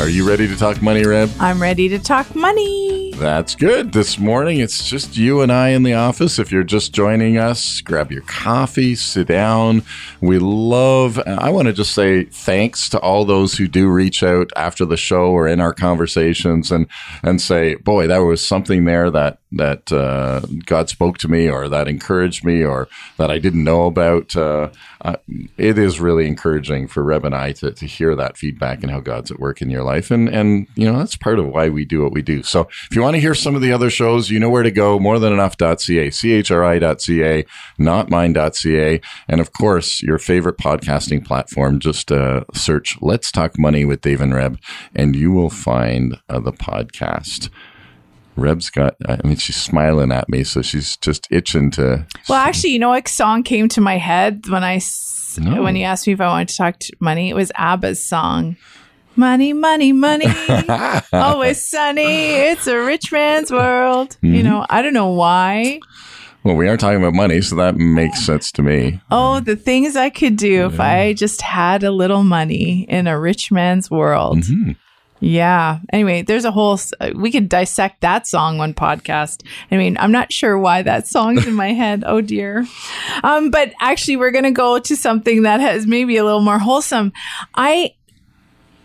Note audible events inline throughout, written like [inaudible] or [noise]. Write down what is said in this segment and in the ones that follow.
Are you ready to talk money, Reb? I'm ready to talk money. That's good. This morning, it's just you and I in the office. If you're just joining us, grab your coffee, sit down. We love, I want to just say thanks to all those who do reach out after the show or in our conversations and, and say, boy, that was something there that, that uh, God spoke to me or that encouraged me or that I didn't know about. Uh, uh, it is really encouraging for Reb and I to, to hear that feedback and how God's at work in your life. And, and, you know, that's part of why we do what we do. So if you want to hear some of the other shows, you know where to go, more than enough.ca, chri.ca, notmine.ca. And of course, your favorite podcasting platform, just uh, search Let's Talk Money with Dave and Reb, and you will find uh, the podcast. Reb's got, I mean, she's smiling at me, so she's just itching to. Well, actually, you know what song came to my head when I No. when you asked me if I wanted to talk to money? It was ABBA's song. Money, money, money. [laughs] Always sunny. It's a rich man's world. You Mm-hmm. know, I don't know why. Well, we are talking about money, so that makes sense to me. Oh, the things I could do if I just had a little money in a rich man's world. Mm-hmm. Yeah. Anyway, there's a whole, uh, we could dissect that song one podcast. I mean, I'm not sure why that song's in my head. Oh dear. Um, but actually, we're going to go to something that has maybe a little more wholesome. I,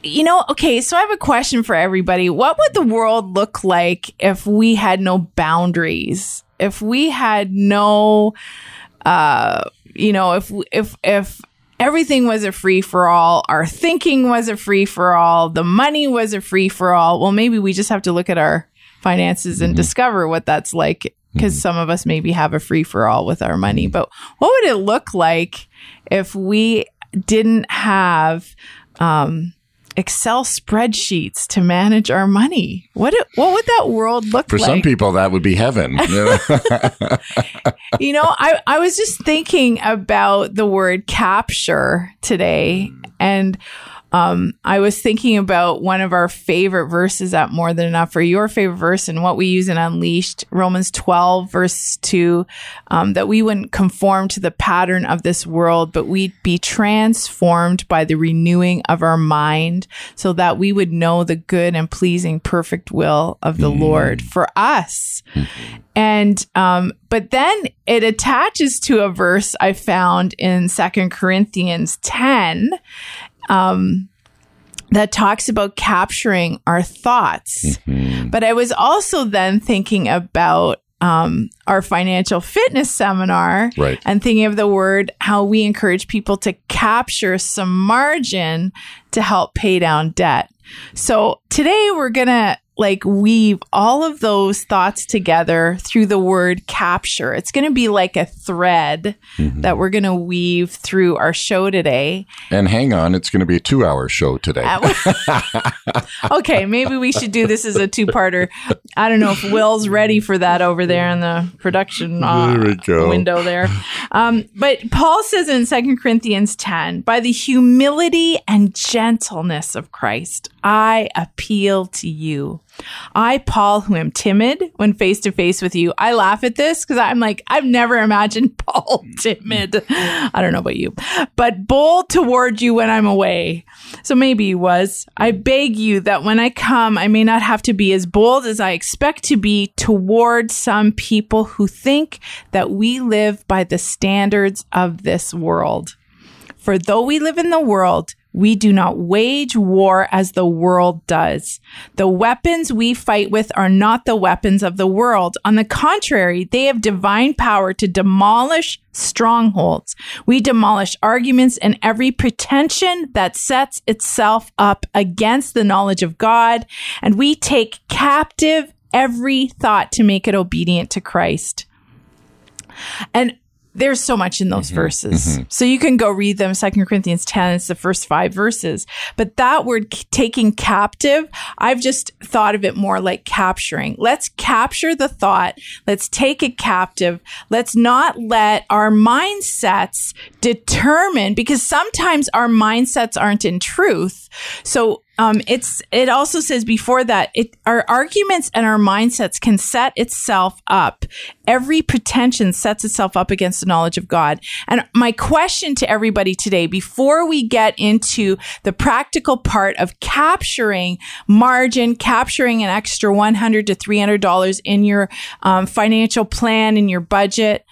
you know, okay, so I have a question for everybody. What would the world look like if we had no boundaries? If we had no, uh, you know, if if if everything was a free for all, our thinking was a free for all, the money was a free for all. Well, maybe we just have to look at our finances and discover what that's like because some of us maybe have a free for all with our money. But what would it look like if we didn't have um, Excel spreadsheets to manage our money? What it, what would that world look For like? For some people, that would be heaven. [laughs] you know? you know, I, I was just thinking about the word capture today. And um, I was thinking about one of our favorite verses at More Than Enough, or your favorite verse, and what we use in Unleashed, Romans 12, verse 2, um, that we wouldn't conform to the pattern of this world, but we'd be transformed by the renewing of our mind so that we would know the good and pleasing, perfect will of the Lord for us. And um, but then it attaches to a verse I found in Second Corinthians 10 um, that talks about capturing our thoughts. But I was also then thinking about um, our financial fitness seminar Right. and thinking of the word how we encourage people to capture some margin to help pay down debt. So today we're going to like weave all of those thoughts together through the word capture. It's going to be like a thread that we're going to weave through our show today. and hang on, it's going to be a two hour show today. [laughs] okay, maybe we should do this as a two-parter. I don't know if Will's ready for that over there in the production uh, There window there. Um, but Paul says in 2 Corinthians 10, by the humility and gentleness of Christ, I appeal to you. I, Paul, who am timid when face to face with you, I laugh at this because I'm like, I've never imagined [laughs] Paul timid. I don't know about you, but bold toward you when I'm away. So maybe he was. I beg you that when I come, I may not have to be as bold as I expect to be toward some people who think that we live by the standards of this world. For though we live in the world, we do not wage war as the world does. The weapons we fight with are not the weapons of the world. On the contrary, they have divine power to demolish strongholds. We demolish arguments and every pretension that sets itself up against the knowledge of God, and we take captive every thought to make it obedient to Christ. And there's so much in those mm-hmm. verses. Mm-hmm. So you can go read them. Second Corinthians 10, it's the first five verses. But that word taking captive, I've just thought of it more like capturing. Let's capture the thought. Let's take it captive. Let's not let our mindsets determine because sometimes our mindsets aren't in truth. So um, it's it also says before that it our arguments and our mindsets can set itself up. Every pretension sets itself up against the knowledge of God. And my question to everybody today, before we get into the practical part of capturing margin, capturing an extra one hundred to three hundred dollars in your um, financial plan in your budget.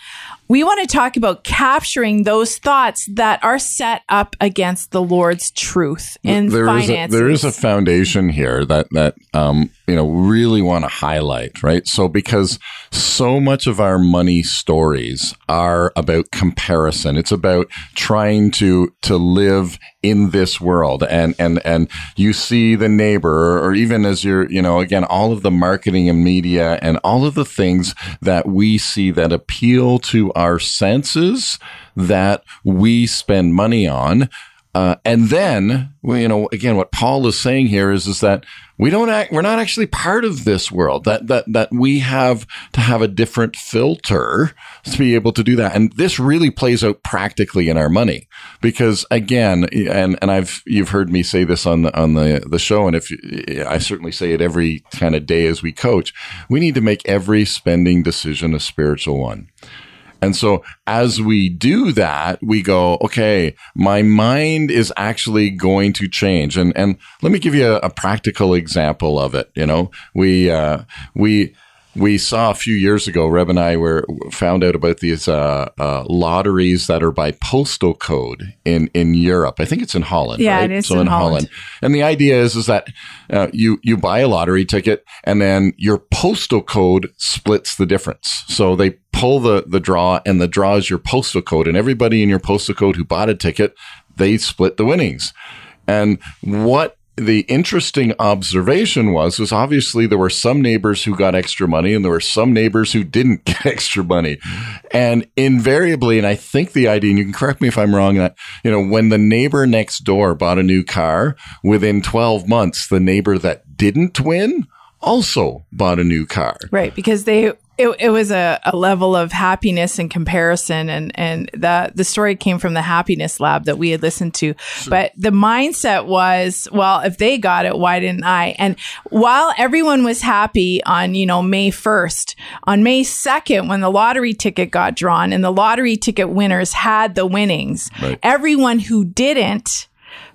We want to talk about capturing those thoughts that are set up against the Lord's truth in there is finances. a, there is a foundation here that that um, you know really want to highlight, right? So because so much of our money stories are about comparison. It's about trying to to live in this world and and and you see the neighbor or even as you're you know again all of the marketing and media and all of the things that we see that appeal to our senses that we spend money on uh, and then, you know, again, what Paul is saying here is, is that we don't act, we're not actually part of this world. That that that we have to have a different filter to be able to do that. And this really plays out practically in our money, because again, and and I've you've heard me say this on the on the the show, and if I certainly say it every kind of day as we coach, we need to make every spending decision a spiritual one. And so as we do that, we go, okay, my mind is actually going to change. And, and let me give you a, a practical example of it. You know, we, uh, we, we saw a few years ago, Reb and I were found out about these uh, uh, lotteries that are by postal code in, in Europe. I think it's in Holland. Yeah, right? it is so in Holland. And the idea is is that uh, you you buy a lottery ticket and then your postal code splits the difference. So they pull the the draw and the draw is your postal code, and everybody in your postal code who bought a ticket they split the winnings. And what the interesting observation was was obviously there were some neighbors who got extra money and there were some neighbors who didn't [laughs] get extra money. And invariably and i think the idea and you can correct me if i'm wrong that you know when the neighbor next door bought a new car within 12 months the neighbor that didn't win also bought a new car. Right, because they it, it was a, a level of happiness and comparison and and the the story came from the happiness lab that we had listened to. But the mindset was, well, if they got it, why didn't I? And while everyone was happy on, you know, May 1st, on May 2nd when the lottery ticket got drawn and the lottery ticket winners had the winnings, Right. everyone who didn't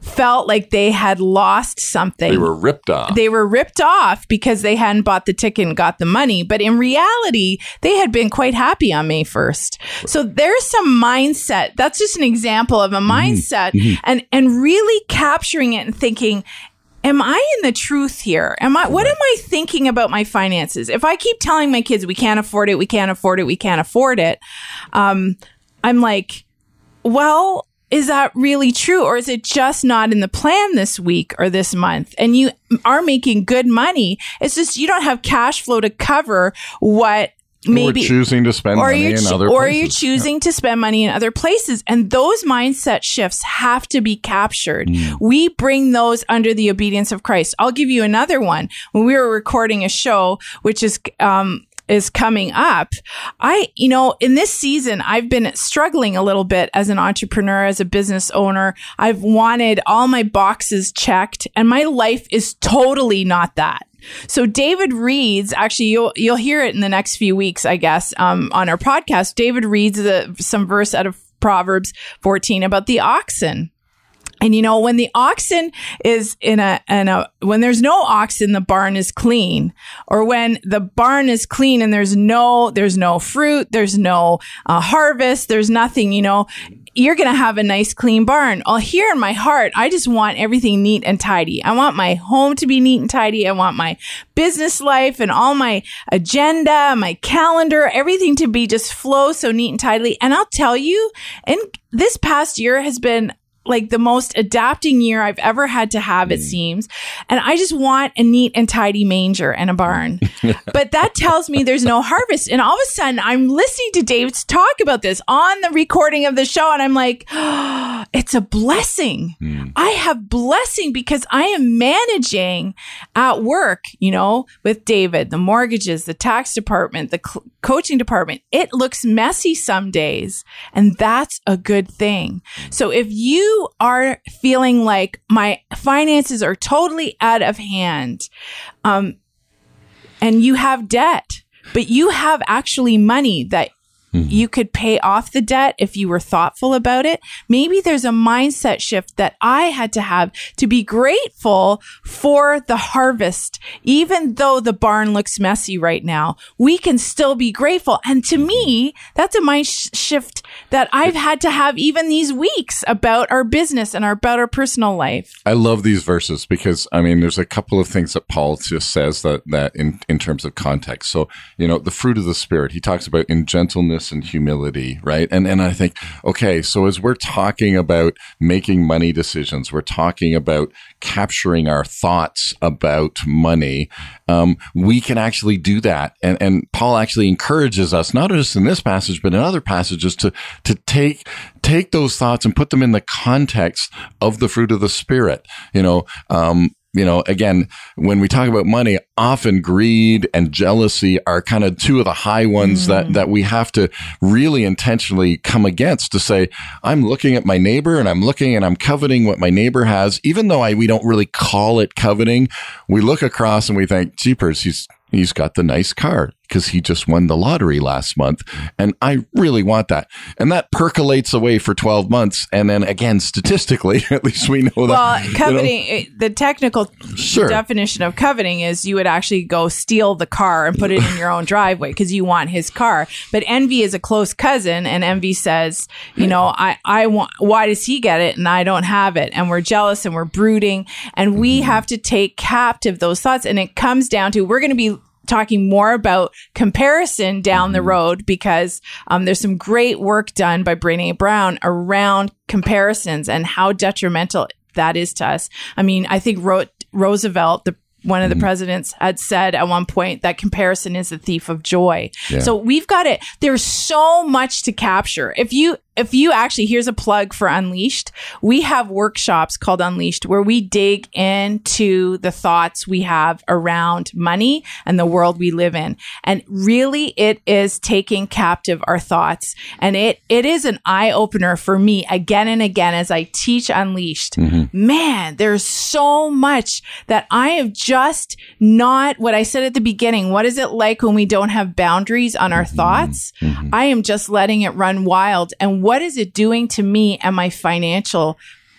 felt like they had lost something they were ripped off they were ripped off because they hadn't bought the ticket and got the money. But in reality, they had been quite happy on May 1st. So there's some mindset. That's just an example of a mindset and, and really capturing it and thinking, Am I in the truth here? Am I, what am I thinking about my finances? If I keep telling my kids we can't afford it, we can't afford it, we can't afford it, um, I'm like, well, is that really true? Or is it just not in the plan this week or this month? And you are making good money. It's just you don't have cash flow to cover what maybe we're choosing to spend or money you're in other or places you're choosing to spend money in other places and those mindset shifts have to be captured Mm. we bring those under the obedience of christ i'll give you another one when we were recording a show which is um is coming up. I, you know, in this season, I've been struggling a little bit as an entrepreneur, as a business owner. I've wanted all my boxes checked and my life is totally not that. So David reads, actually, you'll, you'll hear it in the next few weeks, I guess, um, on our podcast. David reads the, some verse out of Proverbs 14 about the oxen. And you know, when the oxen is in a, in a, when there's no oxen, the barn is clean. Or when the barn is clean and there's no, there's no fruit, there's no uh, harvest, there's nothing, you know, you're going to have a nice clean barn. Well, here in my heart, I just want everything neat and tidy. I want my home to be neat and tidy. I want my business life and all my agenda, my calendar, everything to be just flow so neat and tidily. And I'll tell you, and this past year has been like the most adapting year I've ever had to have, it mm. seems. And I just want a neat and tidy manger and a barn. [laughs] but that tells me there's no harvest. And all of a sudden I'm listening to Dave talk about this on the recording of the show. And I'm like, [gasps] it's a blessing. Mm. I have blessing because I am managing at work, you know, with David, the mortgages, the tax department, the cl- coaching department. It looks messy some days, and that's a good thing. Mm. So if you are feeling like my finances are totally out of hand, um, and you have debt, but you have actually money that you could pay off the debt if you were thoughtful about it. Maybe there's a mindset shift that I had to have to be grateful for the harvest. Even though the barn looks messy right now, we can still be grateful. And to me, that's a mind sh- shift that I've had to have even these weeks about our business and our, about our personal life. I love these verses because I mean, there's a couple of things that Paul just says that that in in terms of context. So you know, the fruit of the spirit. He talks about in gentleness and humility, right? And and I think, okay, so as we're talking about making money decisions, we're talking about capturing our thoughts about money. Um, we can actually do that, and and Paul actually encourages us, not just in this passage, but in other passages, to to take take those thoughts and put them in the context of the fruit of the spirit. You know, um, you know, again, when we talk about money, often greed and jealousy are kind of two of the high ones that, that we have to really intentionally come against to say, I'm looking at my neighbor and I'm looking and I'm coveting what my neighbor has, even though I, we don't really call it coveting. We look across and we think, jeepers, he's, he's got the nice car because he just won the lottery last month. And I really want that. And that percolates away for 12 months. And then again, statistically, [laughs] at least we know that. Well, you know, coveting, the technical Sure. definition of coveting is you would actually go steal the car and put it in your own driveway because you want his car. But envy is a close cousin, and envy says, you know, I, I want, why does he get it and I don't have it? And we're jealous and we're brooding, and we Mm-hmm. have to take captive those thoughts. And it comes down to we're going to be talking more about comparison down Mm-hmm. the road because um, there's some great work done by Brene Brown around comparisons and how detrimental that is to us. I mean, I think Ro- Roosevelt, the one of Mm-hmm. the presidents had said at one point that comparison is the thief of joy. Yeah. So we've got it. There's so much to capture. If you, if you actually, here's a plug for Unleashed. We have workshops called Unleashed where we dig into the thoughts we have around money and the world we live in. And really it is taking captive our thoughts. And it, it is an eye opener for me again and again as I teach Unleashed. Mm-hmm. Man, there's so much that I have just not what I said at the beginning. What is it like when we don't have boundaries on our mm-hmm. thoughts? Mm-hmm. I am just letting it run wild. And what is it doing to me and my financial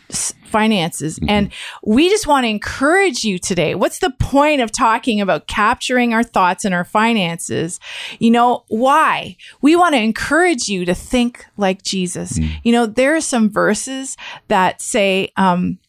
finances? And we just want to encourage you today. What's the point of talking about capturing our thoughts and our finances? You know, why? We want to encourage you to think like Jesus. You know, there are some verses that say, um,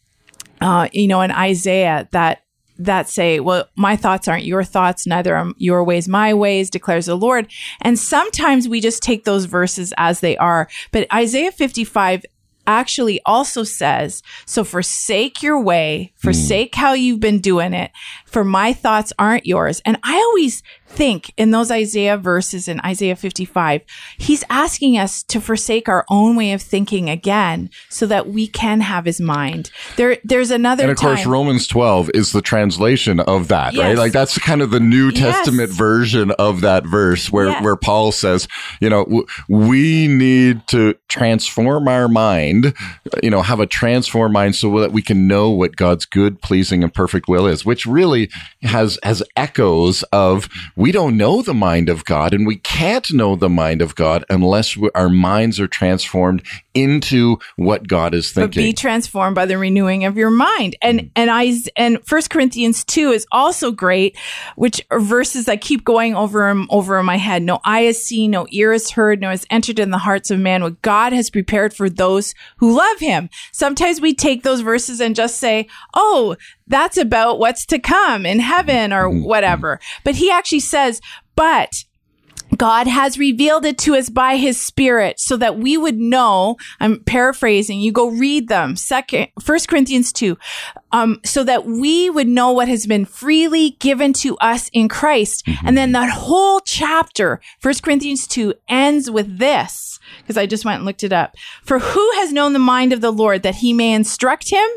uh, you know, in Isaiah that that say, well, my thoughts aren't your thoughts, neither are your ways my ways, declares the Lord. And sometimes we just take those verses as they are. But Isaiah 55 actually also says, so forsake your way, forsake hmm. how you've been doing it, for my thoughts aren't yours. And I always think in those Isaiah verses in Isaiah 55, he's asking us to forsake our own way of thinking again so that we can have his mind. There, there's another and of course, Romans 12 is the translation of that, right? Like that's kind of the New Yes. Testament version of that verse where, Yes. where Paul says, you know, w- we need to transform our mind, you know, have a transformed mind so that we can know what God's good, pleasing, and perfect will is, which really has, has echoes of we don't know the mind of God and we can't know the mind of God unless we, our minds are transformed into what God is but thinking. be transformed by the renewing of your mind. Mm. And and I and First Corinthians two is also great, which are verses that keep going over and over in my head. No eye has seen, no ear has heard, no has entered in the hearts of man what God has prepared for those who love Him. Sometimes we take those verses and just say, "Oh, that's about what's to come in heaven or Mm-hmm. whatever." But He actually says, "But." God has revealed it to us by his spirit so that we would know, I'm paraphrasing, you go read them, second, first Corinthians 2, um, so that we would know what has been freely given to us in Christ. And then that whole chapter, first Corinthians 2 ends with this, because I just went and looked it up. For who has known the mind of the Lord that he may instruct him?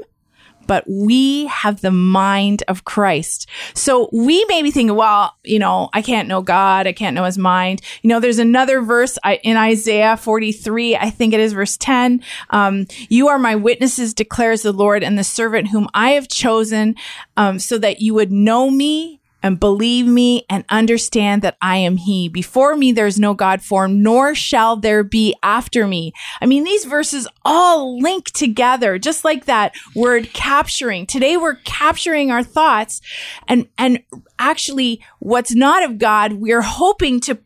But we have the mind of Christ. So we may be thinking, well, you know, I can't know God. I can't know his mind. You know, there's another verse in Isaiah 43. I think it is verse 10. Um, you are my witnesses, declares the Lord and the servant whom I have chosen, um, so that you would know me and believe me and understand that I am he. Before me, there's no God formed, nor shall there be after me. I mean, these verses all link together, just like that word capturing. Today we're capturing our thoughts and, and actually what's not of God, we're hoping to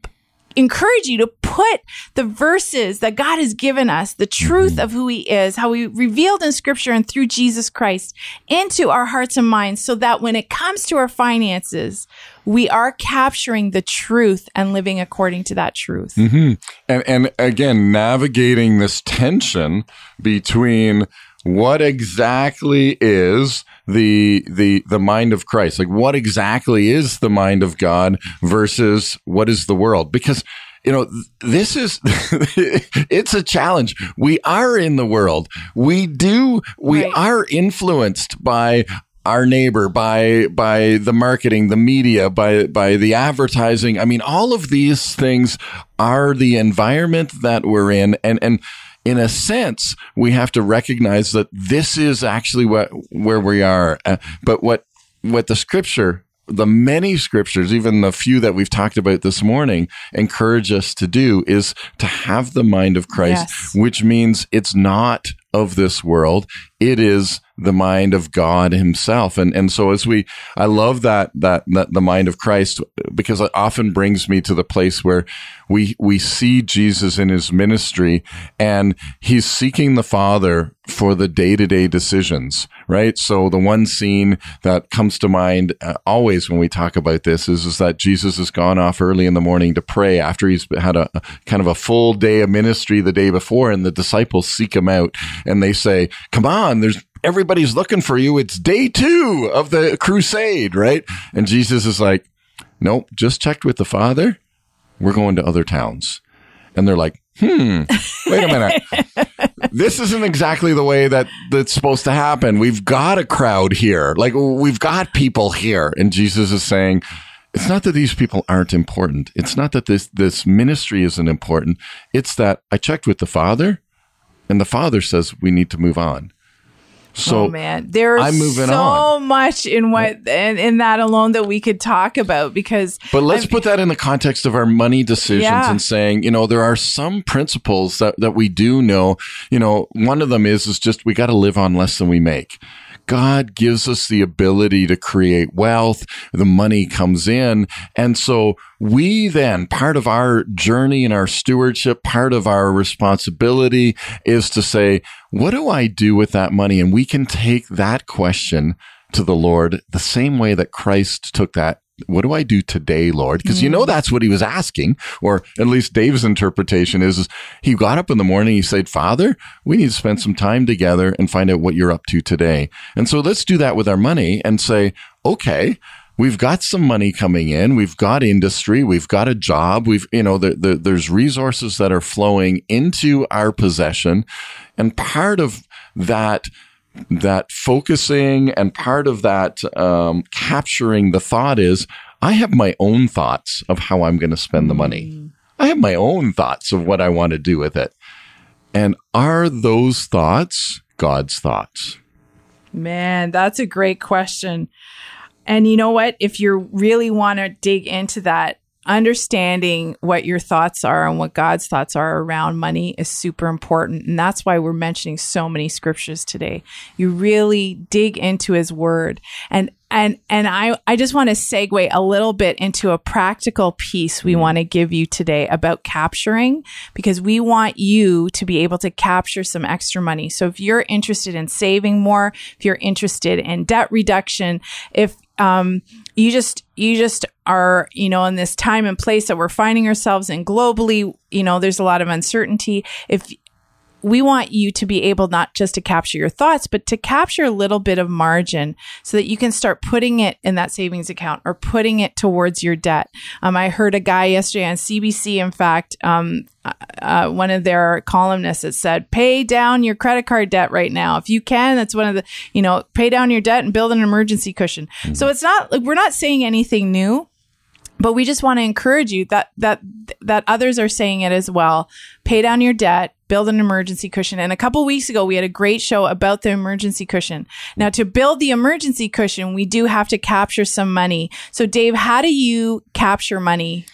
encourage you to put the verses that God has given us, the mm-hmm. truth of who he is, how he revealed in scripture and through Jesus Christ into our hearts and minds so that when it comes to our finances, we are capturing the truth and living according to that truth. Mm-hmm. And and again, navigating this tension between what exactly is the the the mind of Christ? Like what exactly is the mind of God versus what is the world? Because you know, this is, [laughs] it's a challenge. We are in the world. We do, we Right. are influenced by our neighbor, by, by the marketing, the media, by, by the advertising. I mean, all of these things are the environment that we're in. And, and, in a sense, we have to recognize that this is actually what, where we are. Uh, but what, what the scripture the many scriptures, even the few that we've talked about this morning, encourage us to do is to have the mind of Christ, Yes. which means it's not of this world. It is the mind of God himself. And, and so as we, I love that, that, that the mind of Christ because it often brings me to the place where we, we see Jesus in his ministry and he's seeking the Father for the day to day decisions, right? So the one scene that comes to mind uh, always when we talk about this is, is that Jesus has gone off early in the morning to pray after he's had a, a kind of a full day of ministry the day before and the disciples seek him out and they say, come on, there's, everybody's looking for you. It's day two of the crusade, right? And Jesus is like, nope, just checked with the Father. We're going to other towns. And they're like, hmm, wait a minute. [laughs] this isn't exactly the way that that's supposed to happen. We've got a crowd here. Like we've got people here. And Jesus is saying, it's not that these people aren't important. It's not that this, this ministry isn't important. It's that I checked with the Father and the Father says we need to move on. So oh man, there's I'm moving so on. much in what in, in that alone that we could talk about because But let's I'm- put that in the context of our money decisions Yeah. and saying, you know, there are some principles that, that we do know. You know, one of them is is just we got to live on less than we make. God gives us the ability to create wealth. The money comes in. And so we then, part of our journey and our stewardship, part of our responsibility is to say, what do I do with that money? And we can take that question to the Lord the same way that Christ took that what do I do today, Lord? Because you know mm. that's what he was asking, or at least Dave's interpretation is, is he got up in the morning, he said, Father, we need to spend some time together and find out what you're up to today. And so let's do that with our money and say, okay, we've got some money coming in, we've got industry, we've got a job, we've, you know, the, the, there's resources that are flowing into our possession. And part of that that focusing and part of that um, capturing the thought is I have my own thoughts of how I'm going to spend the money. I have my own thoughts of what I want to do with it. And are those thoughts God's thoughts? Man, that's a great question. And you know what? If you really want to dig into that, understanding what your thoughts are and what God's thoughts are around money is super important. And that's why we're mentioning so many scriptures today. You really dig into his word. And and and I I just want to segue a little bit into a practical piece we want to give you today about capturing because we want you to be able to capture some extra money. So if you're interested in saving more, if you're interested in debt reduction, if um, you just you just are you know in this time and place that we're finding ourselves in globally. You know there's a lot of uncertainty. If we want you to be able not just to capture your thoughts, but to capture a little bit of margin so that you can start putting it in that savings account or putting it towards your debt. Um, I heard a guy yesterday on CBC, in fact, um, uh, one of their columnists that said, pay down your credit card debt right now. If you can, that's one of the, you know, pay down your debt and build an emergency cushion. So it's not like we're not saying anything new but we just want to encourage you that that that others are saying it as well. Pay down your debt build an emergency cushion. And a couple weeks ago we had a great show about the emergency cushion. Now to build the emergency cushion we do have to capture some money. So dave how do you capture money?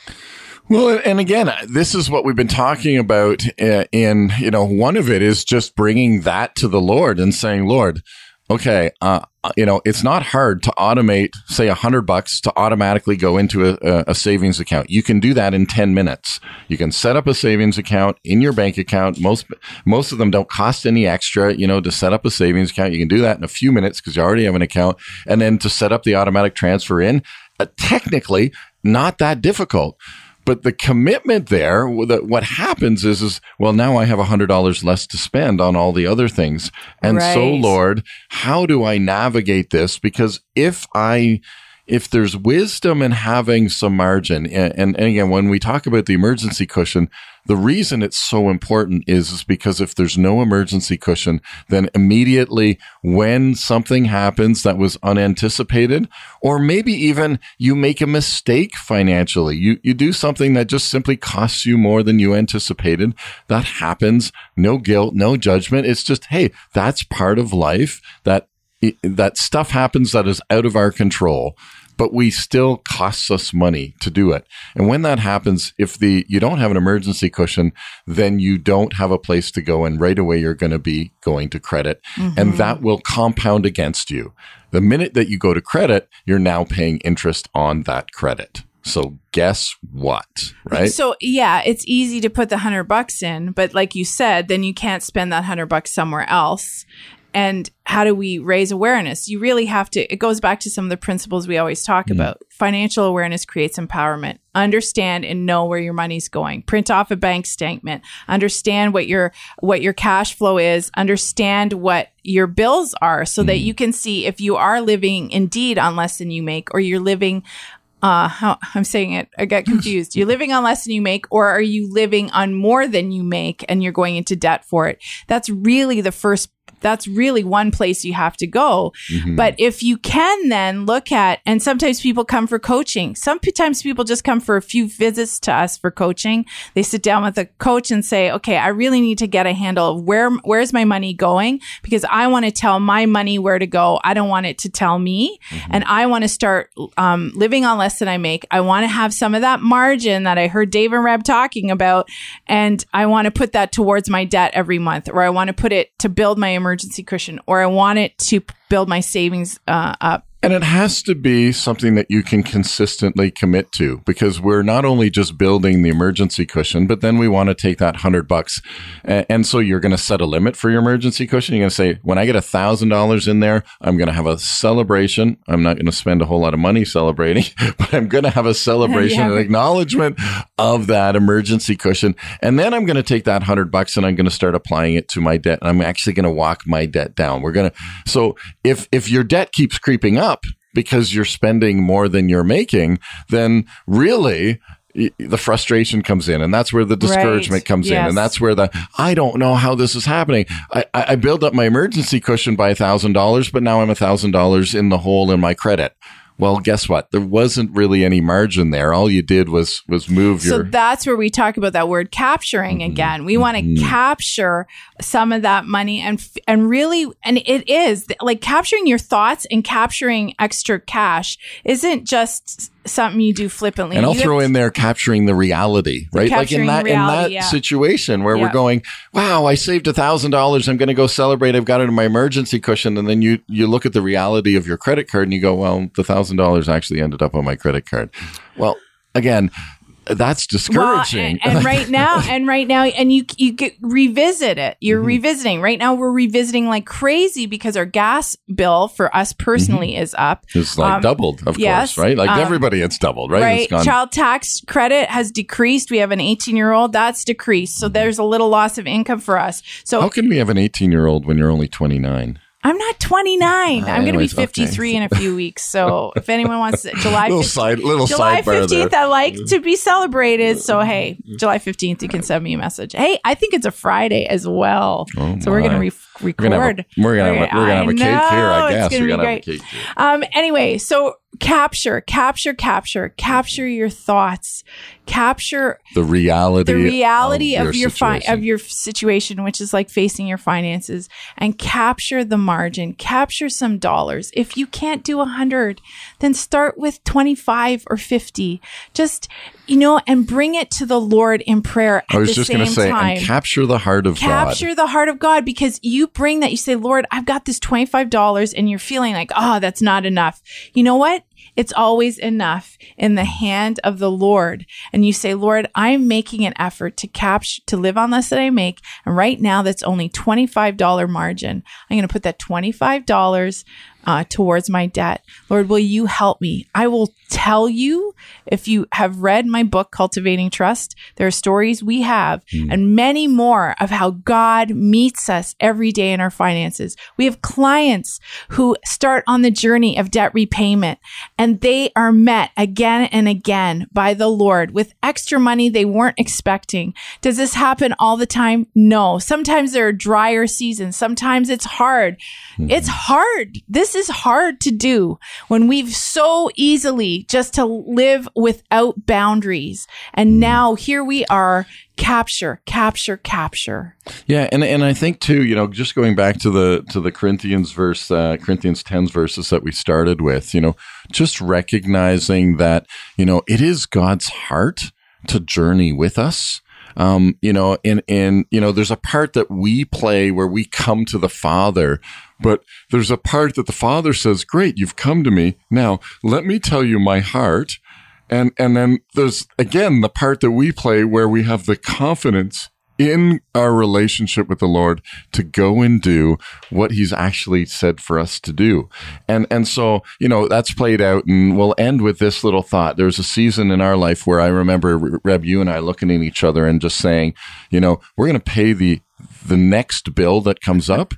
Well, and again, this is what we've been talking about. uh, In you know, one of it is just bringing that to the Lord and saying, "Lord, okay, uh, you know, it's not hard to automate, say, a hundred bucks to automatically go into a, a savings account. You can do that in ten minutes. You can set up a savings account in your bank account. Most most of them don't cost any extra. You know, to set up a savings account, you can do that in a few minutes because you already have an account, and then to set up the automatic transfer in, uh, technically not that difficult. But the commitment there, the, what happens is, is well, now I have a hundred dollars less to spend on all the other things, and so Lord, how do I navigate this? Because if I if there's wisdom in having some margin, and, and, and again, when we talk about the emergency cushion, the reason it's so important is, is because if there's no emergency cushion, then immediately when something happens that was unanticipated, or maybe even you make a mistake financially, you, you do something that just simply costs you more than you anticipated. That happens. No guilt, no judgment. It's just, hey, that's part of life that that stuff happens that is out of our control but we still costs us money to do it. And when that happens if the you don't have an emergency cushion then you don't have a place to go and right away you're going to be going to credit. And mm-hmm. that will compound against you. The minute that you go to credit you're now paying interest on that credit. So guess what right? So yeah, it's easy to put the hundred bucks in, but like you said, then you can't spend that hundred bucks somewhere else. And how do we raise awareness? You really have to, it goes back to some of the principles we always talk mm-hmm. about. Financial awareness creates empowerment. Understand and know where your money's going. Print off a bank statement. Understand what your, what your cash flow is. Understand what your bills are so that mm. you can see if you are living indeed on less than you make or you're living uh how I'm saying it I get confused. You're living on less than you make or are you living on more than you make and you're going into debt for it? That's really the first that's really one place you have to go. But if you can then look at and sometimes people come for coaching. Sometimes people just come for a few visits to us for coaching. They sit down with a coach and say, "Okay, I really need to get a handle of where where's my money going because I want to tell my money where to go. I don't want it to tell me, and I want to start um, living on less than I make. I want to have some of that margin that I heard Dave and Reb talking about, and I want to put that towards my debt every month, or I want to put it to build my emergency cushion, or I want it to build my savings uh, up. And it has to be something that you can consistently commit to because we're not only just building the emergency cushion, but then we want to take that hundred bucks. And, so you're going to set a limit for your emergency cushion. You're going to say, when I get a thousand dollars in there, I'm going to have a celebration. I'm not going to spend a whole lot of money celebrating, [laughs] but I'm going to have a celebration [laughs] Yeah. and acknowledgement of that emergency cushion. And then I'm going to take that hundred bucks and I'm going to start applying it to my debt. And I'm actually going to walk my debt down. We're going to, so if, if your debt keeps creeping up because you're spending more than you're making, then really, the frustration comes in and that's where the discouragement comes in and that's where the i don't know how this is happening i, I I build up my emergency cushion by a thousand dollars but now i'm a thousand dollars in the hole in my credit well guess what? There wasn't really any margin there. All you did was was move So your So that's where we talk about that word capturing mm-hmm. again. We want to mm-hmm. capture some of that money and and really and it is like capturing your thoughts and capturing extra cash isn't just something you do flippantly. and I'll You throw in there capturing the reality, right? like in that in that yeah. situation where we're going, wow, I saved a thousand dollars. I'm going to go celebrate. I've got it in my emergency cushion, and then you you look at the reality of your credit card and you go, well, the thousand dollars actually ended up on my credit card. Well, again. That's Well, discouraging. and, and right now, [laughs] and right now, and you you get revisit it. You're Mm-hmm. revisiting. Right now, we're revisiting like crazy because our gas bill for us personally is up. it's like Um, doubled, of yes, course, right? Like um, everybody, it's doubled, right? Right. It's gone. Child tax credit has decreased. We have an 18 year old that's decreased. So there's a little loss of income for us. So Mm-hmm. How can we have an 18 year old when you're only 29? I'm not 29. I'm going to be anyways, okay. 53 in a few weeks. So [laughs] if anyone wants to, July Little 15th, side, little July sidebar there. I like to be celebrated. So, hey, July 15th, you can send me a message. Hey, I think it's a Friday as well. Oh, so we're going to my. re- We're gonna have record. a, we're gonna have a, we're gonna have a cake here. I guess It's going we're to be gonna have a great. cake. Here. Um, anyway, so capture, capture, capture, capture your thoughts, capture The reality, the reality of, your, fi- situation. of your situation, which is like facing your finances, and capture the margin. Capture some dollars. If you can't do a hundred, then start with twenty five or fifty. Just you know, and bring it to the Lord in prayer. I was just going to say, time and capture the heart of capture the heart of God because you bring that. You say, Lord, I've got this $25 and you're feeling like, oh, that's not enough. You know what? It's always enough in the hand of the Lord. And you say, Lord, I'm making an effort to capture, to live on less than I make. And right now that's only $25 margin. I'm going to put that $25 uh, towards my debt. Lord, will you help me? I will tell you if you have read my book, Cultivating Trust, there are stories we have and many more of how God meets us every day in our finances. We have clients who start on the journey of debt repayment and they are met again and again by the Lord with extra money they weren't expecting. Does this happen all the time? No. Sometimes there are drier seasons. Sometimes it's hard. It's hard. This is hard to do when we've so easily just to live without boundaries. And now here we are capture, capture, capture. Yeah, and and I think too, you know, just going back to the to the Corinthians verse, uh, Corinthians 10 verses that we started with, you know, just recognizing that, you know, it is God's heart to journey with us. Um, you know, in in you know, there's a part that we play where we come to the Father, but there's a part that the Father says, "Great, you've come to me. Now, let me tell you my heart." And and then there's again the part that we play where we have the confidence in our relationship with the Lord to go and do what he's actually said for us to do. And and so, you know, that's played out and we'll end with this little thought. There's a season in our life where I remember Reb you and I looking at each other and just saying, you know, we're going to pay the the next bill that comes up.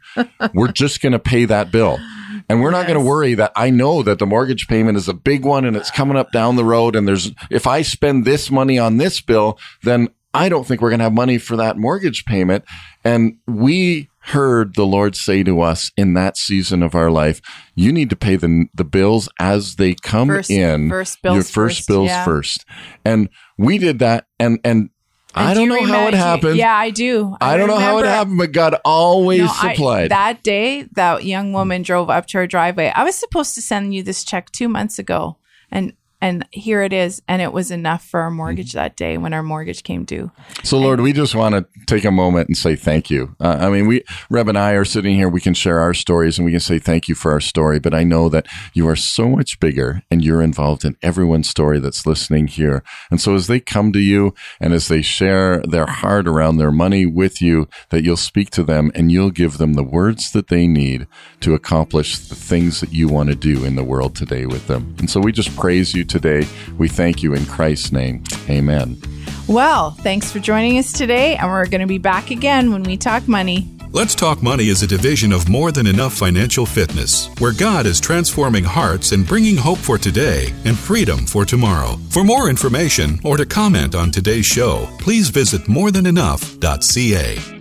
we're just going to pay that bill. And we're not going to worry that I know that the mortgage payment is a big one and it's coming up down the road. And there's, if I spend this money on this bill, then I don't think we're going to have money for that mortgage payment. And we heard the Lord say to us in that season of our life, you need to pay the, the bills as they come First- in. first bills your first, first, bills yeah. first. And we did that. And, and, I do don't you know how it happened. Yeah, I do. I don't know how it happened, but God always No, I- supplied. that day, that young woman drove up to our driveway. I was supposed to send you this check two months ago, and and here it is, and it was enough for our mortgage Mm-hmm. that day when our mortgage came due. So, Lord, we just want to take a moment and say thank you. Uh, I mean, we, Reb and I are sitting here. We can share our stories and we can say thank you for our story. But I know that you are so much bigger and you're involved in everyone's story that's listening here. And so, as they come to you and as they share their heart around their money with you, that you'll speak to them and you'll give them the words that they need to accomplish the things that you want to do in the world today with them. And so, we just praise you today. We thank you in Christ's name. Amen. Well, thanks for joining us today, and we're going to be back again when we talk money. Let's Talk Money is a division of More Than Enough Financial Fitness, where God is transforming hearts and bringing hope for today and freedom for tomorrow. For more information or to comment on today's show, please visit morethanenough.ca.